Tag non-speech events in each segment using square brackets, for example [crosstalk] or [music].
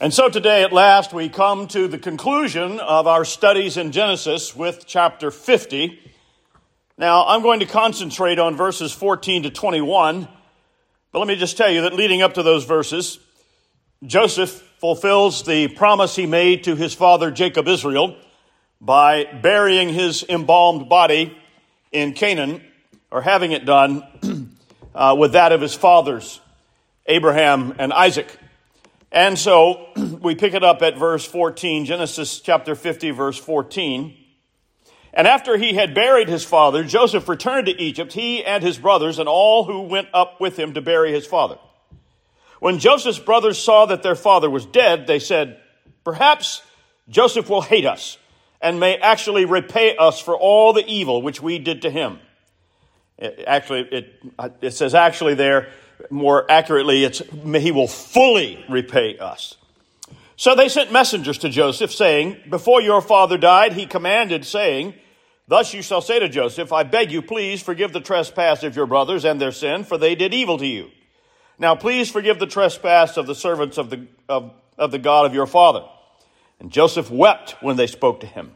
And so today, at last, we come to the conclusion of our studies in Genesis with chapter 50. Now, I'm going to concentrate on verses 14 to 21, but let me just tell you that leading up to those verses, Joseph fulfills the promise he made to his father Jacob Israel by burying his embalmed body in Canaan, or having it done [clears throat] uh, with that of his fathers, Abraham and Isaac. And so [clears throat] we pick it up at verse 14, Genesis chapter 50, verse 14. And after he had buried his father, Joseph returned to Egypt, he and his brothers, and all who went up with him to bury his father. When Joseph's brothers saw that their father was dead, they said, Perhaps Joseph will hate us and may actually repay us for all the evil which we did to him. It, actually, it, it says actually there, more accurately, it's he will fully repay us. So they sent messengers to Joseph, saying, Before your father died, he commanded, saying, Thus you shall say to Joseph, I beg you, please forgive the trespass of your brothers and their sin, for they did evil to you. Now please forgive the trespass of the servants of the, of, of the God of your father. And Joseph wept when they spoke to him.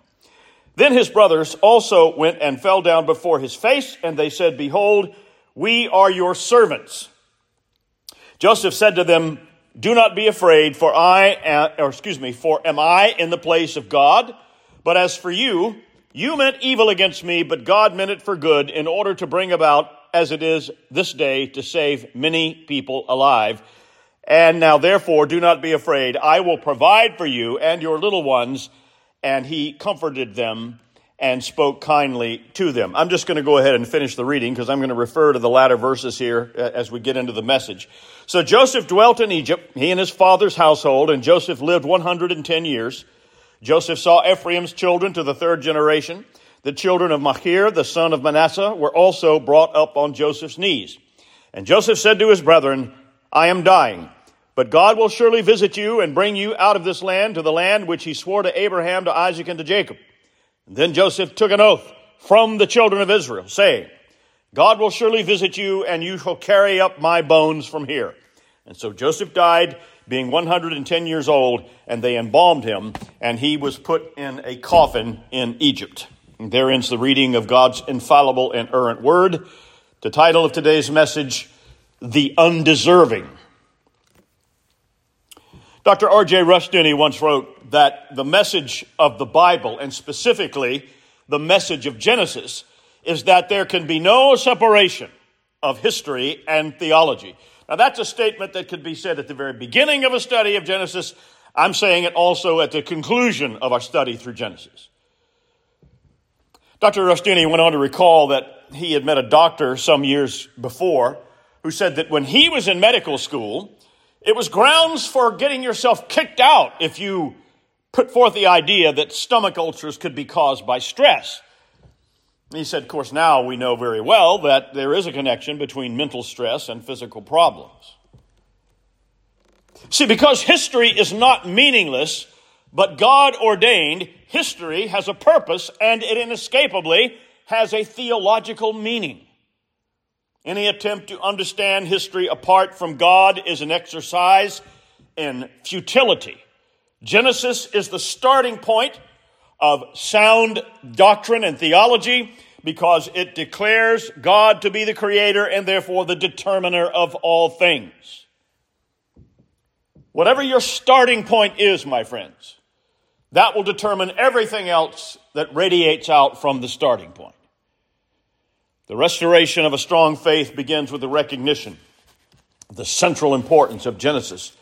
Then his brothers also went and fell down before his face, and they said, Behold, we are your servants. Joseph said to them, Do not be afraid, for I, am, or excuse me, for am I in the place of God? But as for you, you meant evil against me, but God meant it for good in order to bring about, as it is this day, to save many people alive. And now therefore do not be afraid. I will provide for you and your little ones. And he comforted them and spoke kindly to them. I'm just going to go ahead and finish the reading because I'm going to refer to the latter verses here uh, as we get into the message. So Joseph dwelt in Egypt, he and his father's household, and Joseph lived 110 years. Joseph saw Ephraim's children to the third generation. The children of Machir, the son of Manasseh, were also brought up on Joseph's knees. And Joseph said to his brethren, I am dying, but God will surely visit you and bring you out of this land to the land which he swore to Abraham, to Isaac, and to Jacob. And then Joseph took an oath from the children of Israel, saying, God will surely visit you, and you shall carry up my bones from here. And so Joseph died, being 110 years old, and they embalmed him, and he was put in a coffin in Egypt. And there ends the reading of God's infallible and errant word. The title of today's message, The Undeserving. Dr. R.J. Rushdoony once wrote that the message of the Bible, and specifically the message of Genesis, is that there can be no separation of history and theology. Now, that's a statement that could be said at the very beginning of a study of Genesis. I'm saying it also at the conclusion of our study through Genesis. Dr. Rushdoony went on to recall that he had met a doctor some years before who said that when he was in medical school, it was grounds for getting yourself kicked out if you put forth the idea that stomach ulcers could be caused by stress. he said, of course, now we know very well that there is a connection between mental stress and physical problems. See, because history is not meaningless, but God ordained, history has a purpose and it inescapably has a theological meaning. Any attempt to understand history apart from God is an exercise in futility. Genesis is the starting point of sound doctrine and theology because it declares God to be the creator and therefore the determiner of all things. Whatever your starting point is, my friends, that will determine everything else that radiates out from the starting point. The restoration of a strong faith begins with the recognition of the central importance of Genesis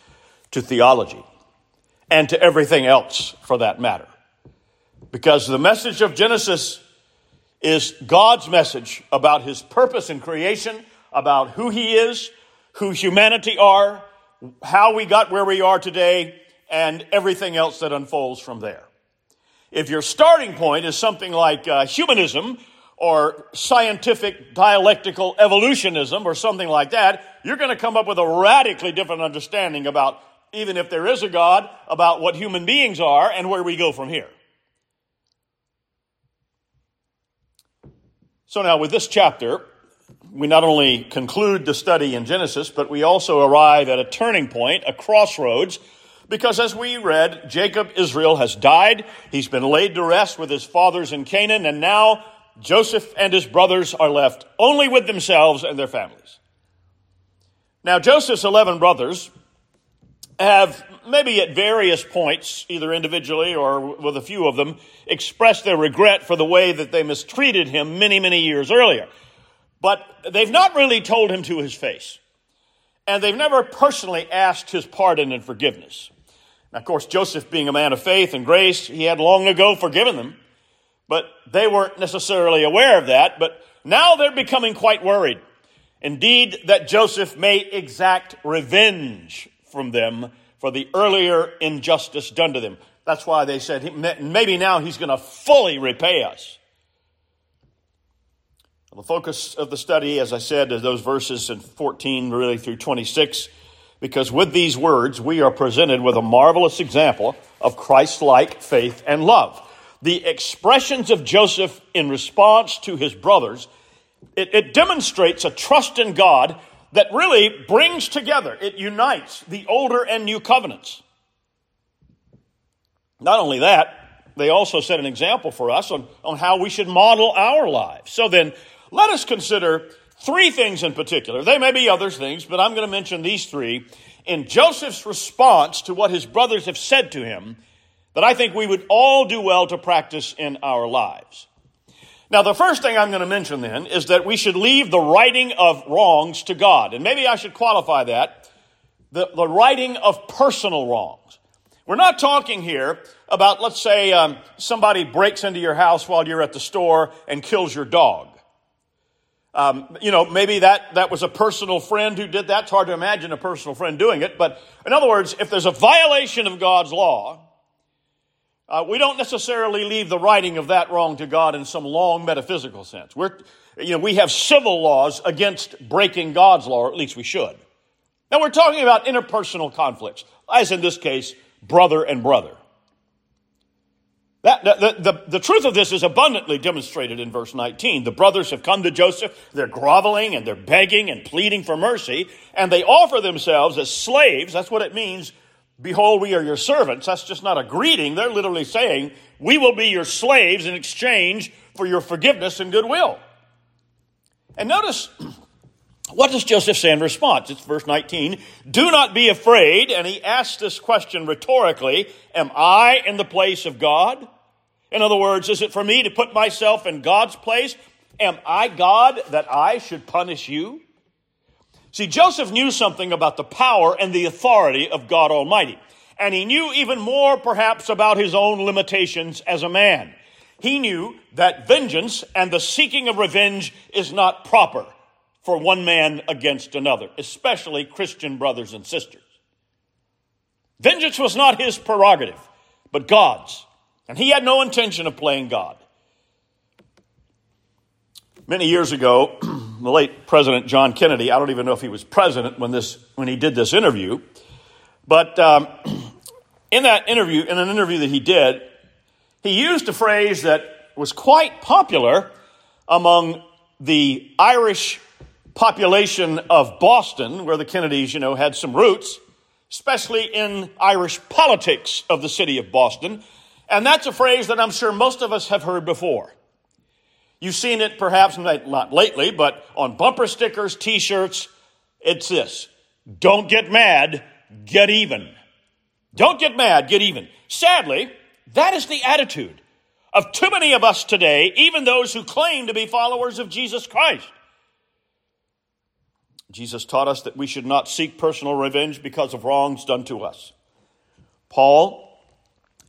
to theology and to everything else for that matter. Because the message of Genesis is God's message about his purpose in creation, about who he is, who humanity are, how we got where we are today, and everything else that unfolds from there. If your starting point is something like uh, humanism or scientific dialectical evolutionism or something like that, you're going to come up with a radically different understanding about, even if there is a God, about what human beings are and where we go from here. So now with this chapter, we not only conclude the study in Genesis, but we also arrive at a turning point, a crossroads Because as we read, Jacob, Israel, has died. He's been laid to rest with his fathers in Canaan, and now Joseph and his brothers are left only with themselves and their families. Now, Joseph's 11 brothers have maybe at various points, either individually or with a few of them, expressed their regret for the way that they mistreated him many, many years earlier. But they've not really told him to his face. And they've never personally asked his pardon and forgiveness. Now, of course, Joseph being a man of faith and grace, he had long ago forgiven them. But they weren't necessarily aware of that. But now they're becoming quite worried. Indeed, that Joseph may exact revenge from them for the earlier injustice done to them. That's why they said maybe now he's going to fully repay us. The focus of the study, as I said, is those verses in 14 really through 26, because with these words, we are presented with a marvelous example of Christ like faith and love. The expressions of Joseph in response to his brothers, it, it demonstrates a trust in God that really brings together, it unites the older and new covenants. Not only that, they also set an example for us on, on how we should model our lives. So then, let us consider three things in particular. There may be other things, but I'm going to mention these three in Joseph's response to what his brothers have said to him that I think we would all do well to practice in our lives. Now, the first thing I'm going to mention then is that we should leave the righting of wrongs to God. And maybe I should qualify that the, the righting of personal wrongs. We're not talking here about, let's say, um, somebody breaks into your house while you're at the store and kills your dog. Um, you know, maybe that, that was a personal friend who did that. It's hard to imagine a personal friend doing it. But in other words, if there's a violation of God's law, uh, we don't necessarily leave the righting of that wrong to God in some long metaphysical sense. We're, you know, we have civil laws against breaking God's law, or at least we should. Now we're talking about interpersonal conflicts, as in this case, brother and brother. That, the, the, the, truth of this is abundantly demonstrated in verse 19. The brothers have come to Joseph. They're groveling and they're begging and pleading for mercy, and they offer themselves as slaves. That's what it means Behold, we are your servants. That's just not a greeting. They're literally saying, We will be your slaves in exchange for your forgiveness and goodwill. And notice, [clears throat] what does Joseph say in response? It's verse 19. Do not be afraid. And he asks this question rhetorically Am I in the place of God? In other words, is it for me to put myself in God's place? Am I God that I should punish you? See, Joseph knew something about the power and the authority of God Almighty. And he knew even more, perhaps, about his own limitations as a man. He knew that vengeance and the seeking of revenge is not proper for one man against another, especially Christian brothers and sisters. Vengeance was not his prerogative, but God's. And he had no intention of playing God. Many years ago, [clears throat] the late President John Kennedy, I don't even know if he was president when, this, when he did this interview, but um, [clears throat] in that interview, in an interview that he did, he used a phrase that was quite popular among the Irish population of Boston, where the Kennedys, you know, had some roots, especially in Irish politics of the city of Boston. And that's a phrase that I'm sure most of us have heard before. You've seen it perhaps not lately, but on bumper stickers, t shirts, it's this Don't get mad, get even. Don't get mad, get even. Sadly, that is the attitude of too many of us today, even those who claim to be followers of Jesus Christ. Jesus taught us that we should not seek personal revenge because of wrongs done to us. Paul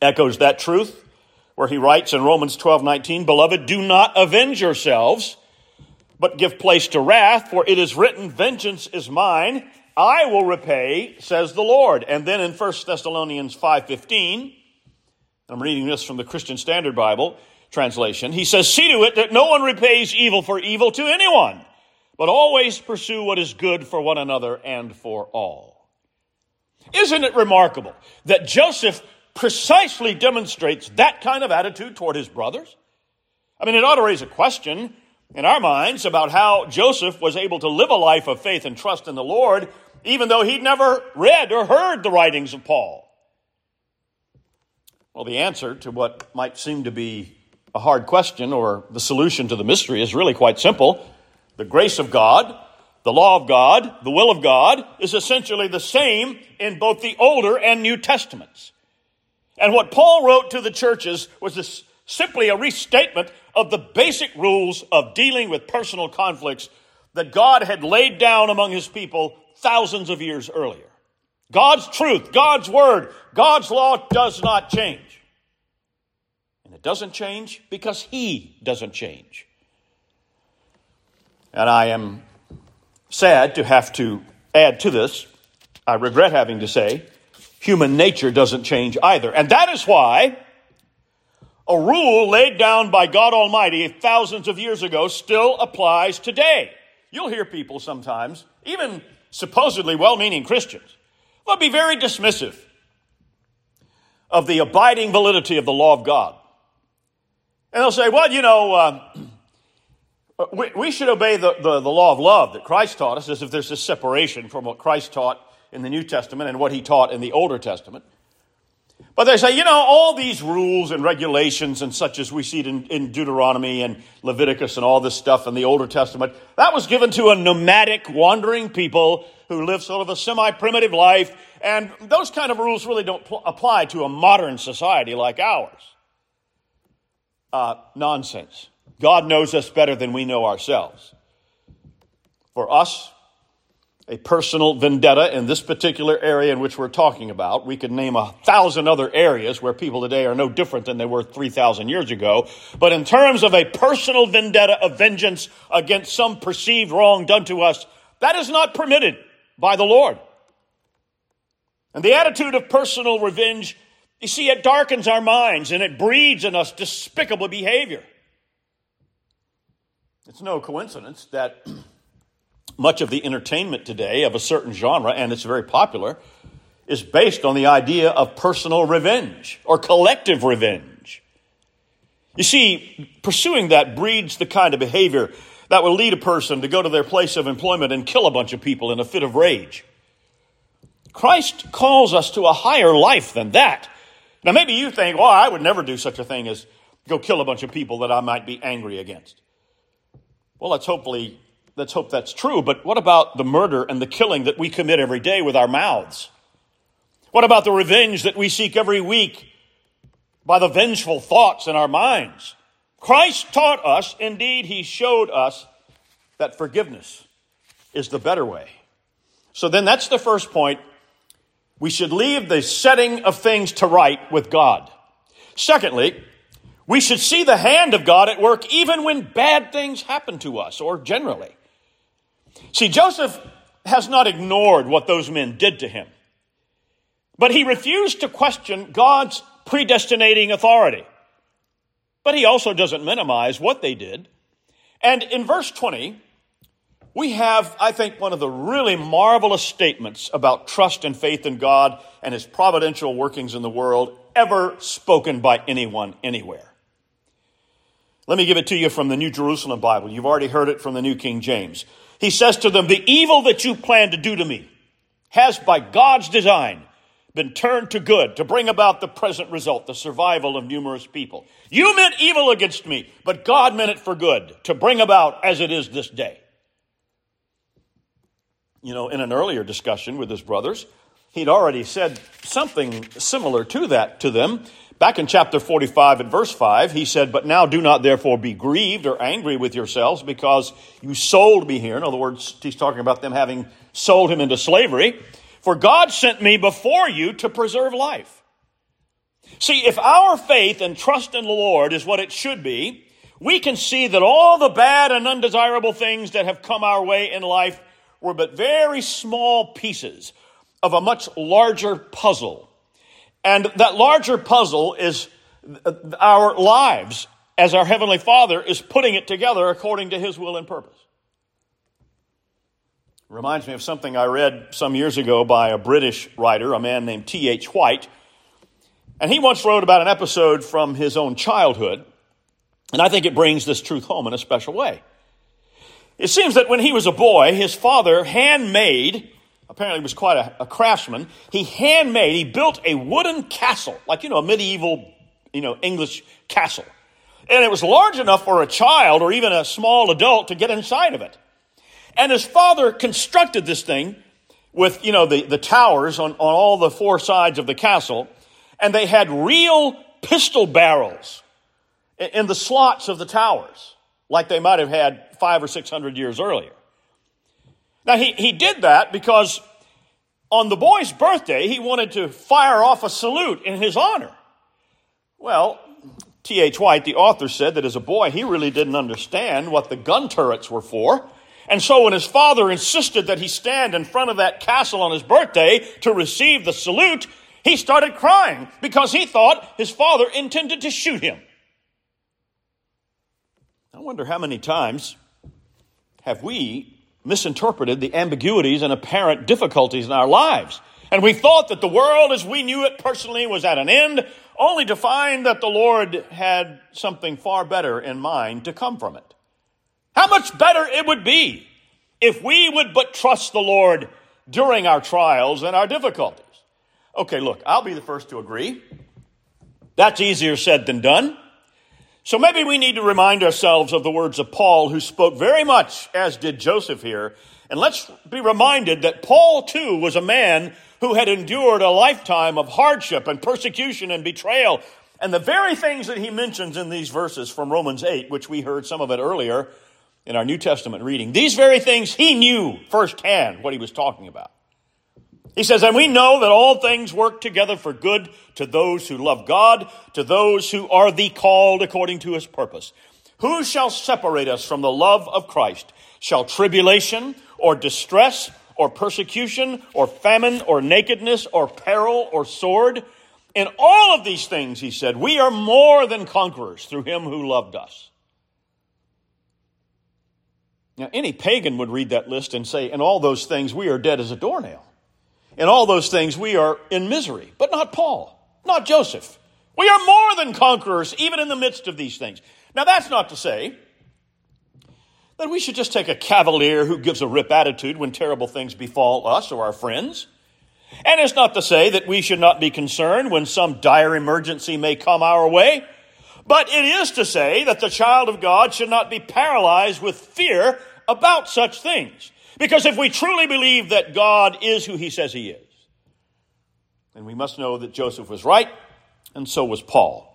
echoes that truth where he writes in Romans 12 19, Beloved, do not avenge yourselves, but give place to wrath, for it is written, Vengeance is mine, I will repay, says the Lord. And then in 1 Thessalonians 5:15, I'm reading this from the Christian Standard Bible translation. He says, "See to it that no one repays evil for evil to anyone, but always pursue what is good for one another and for all." Isn't it remarkable that Joseph precisely demonstrates that kind of attitude toward his brothers? I mean, it ought to raise a question in our minds about how Joseph was able to live a life of faith and trust in the Lord, even though he'd never read or heard the writings of Paul. Well, the answer to what might seem to be a hard question or the solution to the mystery is really quite simple. The grace of God, the law of God, the will of God is essentially the same in both the Older and New Testaments. And what Paul wrote to the churches was this, simply a restatement of the basic rules of dealing with personal conflicts that God had laid down among his people thousands of years earlier. God's truth, God's word, God's law does not change. And it doesn't change because he doesn't change. And I am sad to have to add to this. I regret having to say, human nature doesn't change either. And that is why a rule laid down by God Almighty thousands of years ago still applies today. You'll hear people sometimes, even supposedly well meaning Christians, will be very dismissive of the abiding validity of the law of God. And they'll say, well, you know, uh, [clears throat] we, we, should obey the, the, the law of love that Christ taught us as if there's a separation from what Christ taught in the New Testament and what he taught in the Older Testament. But they say, you know, all these rules and regulations and such as we see it in, in, Deuteronomy and Leviticus and all this stuff in the Older Testament, that was given to a nomadic, wandering people who live sort of a semi-primitive life. And those kind of rules really don't pl- apply to a modern society like ours. Uh, nonsense. God knows us better than we know ourselves. For us, a personal vendetta in this particular area in which we're talking about. We could name a thousand other areas where people today are no different than they were 3,000 years ago. But in terms of a personal vendetta of vengeance against some perceived wrong done to us, that is not permitted by the Lord. And the attitude of personal revenge, you see, it darkens our minds and it breeds in us despicable behavior. It's no coincidence that much of the entertainment today of a certain genre, and it's very popular, is based on the idea of personal revenge or collective revenge. You see, pursuing that breeds the kind of behavior that will lead a person to go to their place of employment and kill a bunch of people in a fit of rage. Christ calls us to a higher life than that. Now, maybe you think, well, I would never do such a thing as go kill a bunch of people that I might be angry against. Well, let's hopefully let's hope that's true, but what about the murder and the killing that we commit every day with our mouths? What about the revenge that we seek every week by the vengeful thoughts in our minds? Christ taught us, indeed, he showed us that forgiveness is the better way. So then that's the first point. We should leave the setting of things to right with God. Secondly, we should see the hand of God at work even when bad things happen to us or generally. See, Joseph has not ignored what those men did to him, but he refused to question God's predestinating authority. But he also doesn't minimize what they did. And in verse 20, we have, I think, one of the really marvelous statements about trust and faith in God and his providential workings in the world ever spoken by anyone anywhere. Let me give it to you from the New Jerusalem Bible. You've already heard it from the New King James. He says to them, The evil that you plan to do to me has, by God's design, been turned to good to bring about the present result, the survival of numerous people. You meant evil against me, but God meant it for good to bring about as it is this day. You know, in an earlier discussion with his brothers, he'd already said something similar to that to them Back in chapter 45 and verse 5, he said, But now do not therefore be grieved or angry with yourselves because you sold me here. In other words, he's talking about them having sold him into slavery. For God sent me before you to preserve life. See, if our faith and trust in the Lord is what it should be, we can see that all the bad and undesirable things that have come our way in life were but very small pieces of a much larger puzzle and that larger puzzle is uh, our lives as our Heavenly Father is putting it together according to His will and purpose. Reminds me of something I read some years ago by a British writer, a man named T.H. White. And he once wrote about an episode from his own childhood. And I think it brings this truth home in a special way. It seems that when he was a boy, his father handmade apparently was quite a, a craftsman. He handmade, he built a wooden castle, like, you know, a medieval, you know, English castle. And it was large enough for a child or even a small adult to get inside of it. And his father constructed this thing with, you know, the, the towers on, on all the four sides of the castle. And they had real pistol barrels in, in the slots of the towers, like they might have had five or six hundred years earlier. Now, he, he did that because on the boy's birthday, he wanted to fire off a salute in his honor. Well, T.H. White, the author, said that as a boy, he really didn't understand what the gun turrets were for. And so when his father insisted that he stand in front of that castle on his birthday to receive the salute, he started crying because he thought his father intended to shoot him. I wonder how many times have we misinterpreted the ambiguities and apparent difficulties in our lives. And we thought that the world as we knew it personally was at an end, only to find that the Lord had something far better in mind to come from it. How much better it would be if we would but trust the Lord during our trials and our difficulties. Okay, look, I'll be the first to agree. That's easier said than done. So maybe we need to remind ourselves of the words of Paul, who spoke very much as did Joseph here. And let's be reminded that Paul, too, was a man who had endured a lifetime of hardship and persecution and betrayal. And the very things that he mentions in these verses from Romans 8, which we heard some of it earlier in our New Testament reading, these very things he knew firsthand what he was talking about. He says, and we know that all things work together for good to those who love God, to those who are the called according to his purpose. Who shall separate us from the love of Christ? Shall tribulation or distress or persecution or famine or nakedness or peril or sword? In all of these things, he said, we are more than conquerors through him who loved us. Now, any pagan would read that list and say, in all those things, we are dead as a doornail. In all those things, we are in misery, but not Paul, not Joseph. We are more than conquerors, even in the midst of these things. Now, that's not to say that we should just take a cavalier who gives a rip attitude when terrible things befall us or our friends. And it's not to say that we should not be concerned when some dire emergency may come our way. But it is to say that the child of God should not be paralyzed with fear about such things. Because if we truly believe that God is who he says he is, then we must know that Joseph was right, and so was Paul.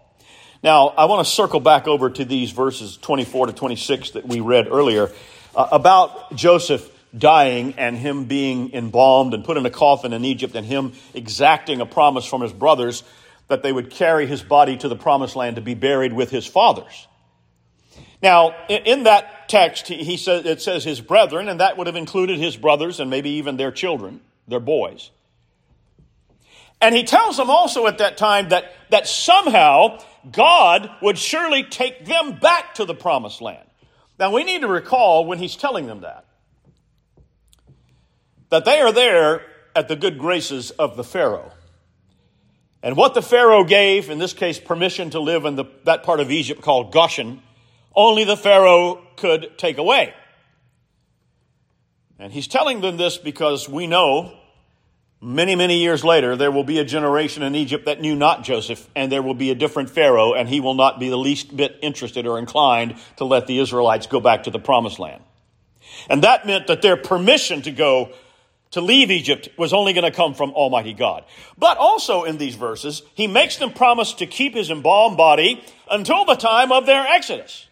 Now, I want to circle back over to these verses 24 to 26 that we read earlier uh, about Joseph dying and him being embalmed and put in a coffin in Egypt and him exacting a promise from his brothers that they would carry his body to the promised land to be buried with his fathers. Now, in that text, he says, it says his brethren, and that would have included his brothers and maybe even their children, their boys. And he tells them also at that time that, that somehow God would surely take them back to the promised land. Now, we need to recall when he's telling them that, that they are there at the good graces of the Pharaoh. And what the Pharaoh gave, in this case, permission to live in the, that part of Egypt called Goshen, only the Pharaoh could take away. And he's telling them this because we know many, many years later there will be a generation in Egypt that knew not Joseph, and there will be a different Pharaoh, and he will not be the least bit interested or inclined to let the Israelites go back to the promised land. And that meant that their permission to go to leave Egypt was only going to come from Almighty God. But also in these verses, he makes them promise to keep his embalmed body until the time of their exodus.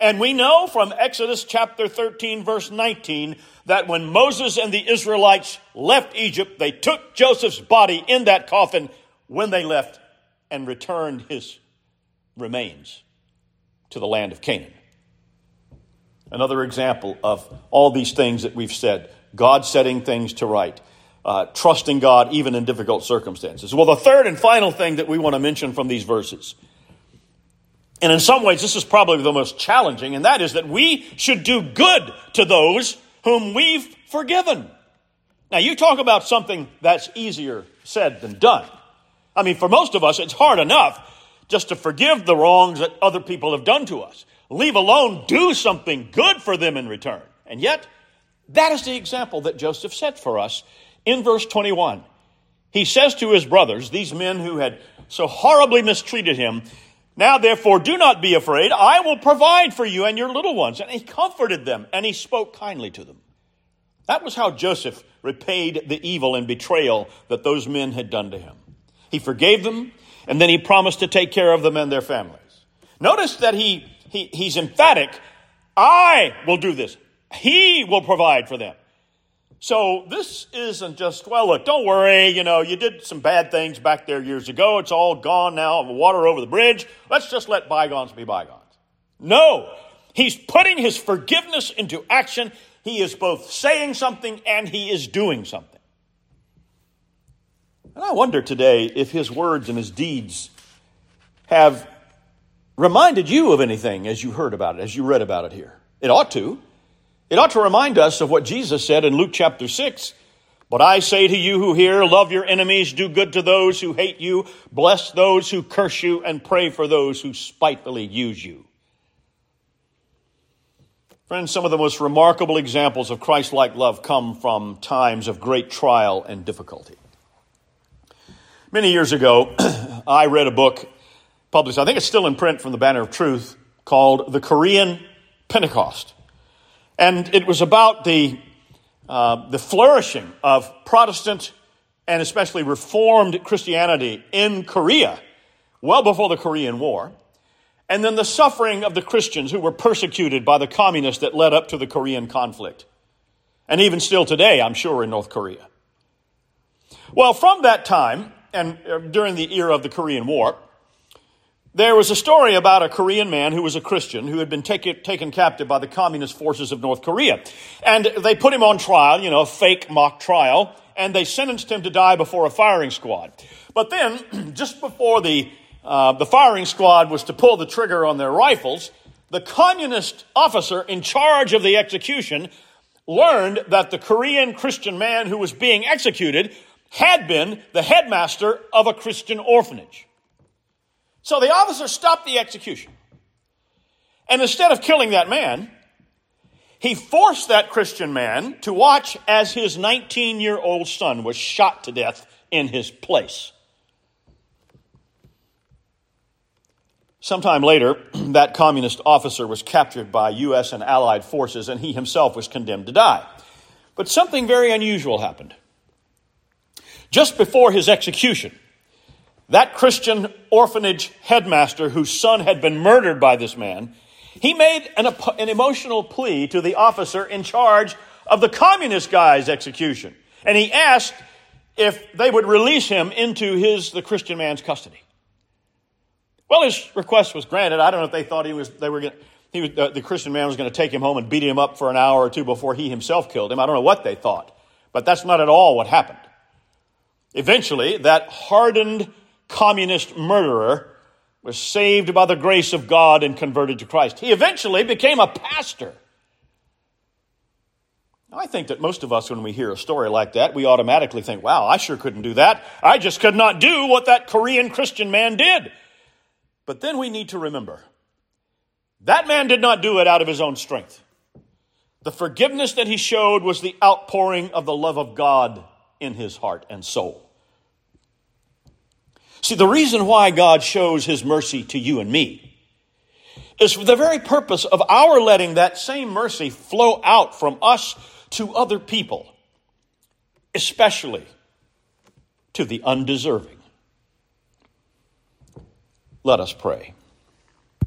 And we know from Exodus chapter 13, verse 19, that when Moses and the Israelites left Egypt, they took Joseph's body in that coffin when they left and returned his remains to the land of Canaan. Another example of all these things that we've said God setting things to right, uh, trusting God even in difficult circumstances. Well, the third and final thing that we want to mention from these verses and in some ways, this is probably the most challenging, and that is that we should do good to those whom we've forgiven. Now, you talk about something that's easier said than done. I mean, for most of us, it's hard enough just to forgive the wrongs that other people have done to us, leave alone do something good for them in return. And yet, That is the example that Joseph set for us in verse 21. He says to his brothers, these men who had so horribly mistreated him, Now therefore do not be afraid. I will provide for you and your little ones. And he comforted them and he spoke kindly to them. That was how Joseph repaid the evil and betrayal that those men had done to him. He forgave them and then he promised to take care of them and their families. Notice that he, he he's emphatic. I will do this. He will provide for them. So this isn't just, well, look, don't worry, you know, you did some bad things back there years ago. It's all gone now, water over the bridge. Let's just let bygones be bygones. No, he's putting his forgiveness into action. He is both saying something and he is doing something. And I wonder today if his words and his deeds have reminded you of anything as you heard about it, as you read about it here. It ought to. It ought to remind us of what Jesus said in Luke chapter 6. But I say to you who hear, love your enemies, do good to those who hate you, bless those who curse you, and pray for those who spitefully use you. Friends, some of the most remarkable examples of Christ like love come from times of great trial and difficulty. Many years ago, [clears throat] I read a book published, I think it's still in print from the Banner of Truth, called The Korean Pentecost. And it was about the, uh, the flourishing of Protestant and especially Reformed Christianity in Korea, well before the Korean War, and then the suffering of the Christians who were persecuted by the communists that led up to the Korean conflict. And even still today, I'm sure, in North Korea. Well, from that time, and uh, during the era of the Korean War, there was a story about a Korean man who was a Christian who had been take, taken captive by the communist forces of North Korea. And they put him on trial, you know, a fake mock trial, and they sentenced him to die before a firing squad. But then, [clears throat] just before the, uh, the firing squad was to pull the trigger on their rifles, the communist officer in charge of the execution learned that the Korean Christian man who was being executed had been the headmaster of a Christian orphanage. So the officer stopped the execution. And instead of killing that man, he forced that Christian man to watch as his 19 year old son was shot to death in his place. Sometime later, [clears throat] that communist officer was captured by U.S. and Allied forces, and he himself was condemned to die. But something very unusual happened. Just before his execution, that Christian orphanage headmaster whose son had been murdered by this man, he made an, an emotional plea to the officer in charge of the communist guy's execution. And he asked if they would release him into his, the Christian man's custody. Well, his request was granted. I don't know if they thought he was, they were going he was, uh, the Christian man was going to take him home and beat him up for an hour or two before he himself killed him. I don't know what they thought, but that's not at all what happened. Eventually, that hardened communist murderer, was saved by the grace of God and converted to Christ. He eventually became a pastor. I think that most of us, when we hear a story like that, we automatically think, wow, I sure couldn't do that. I just could not do what that Korean Christian man did. But then we need to remember that man did not do it out of his own strength. The forgiveness that he showed was the outpouring of the love of God in his heart and soul. See, the reason why God shows his mercy to you and me is for the very purpose of our letting that same mercy flow out from us to other people, especially to the undeserving. Let us pray.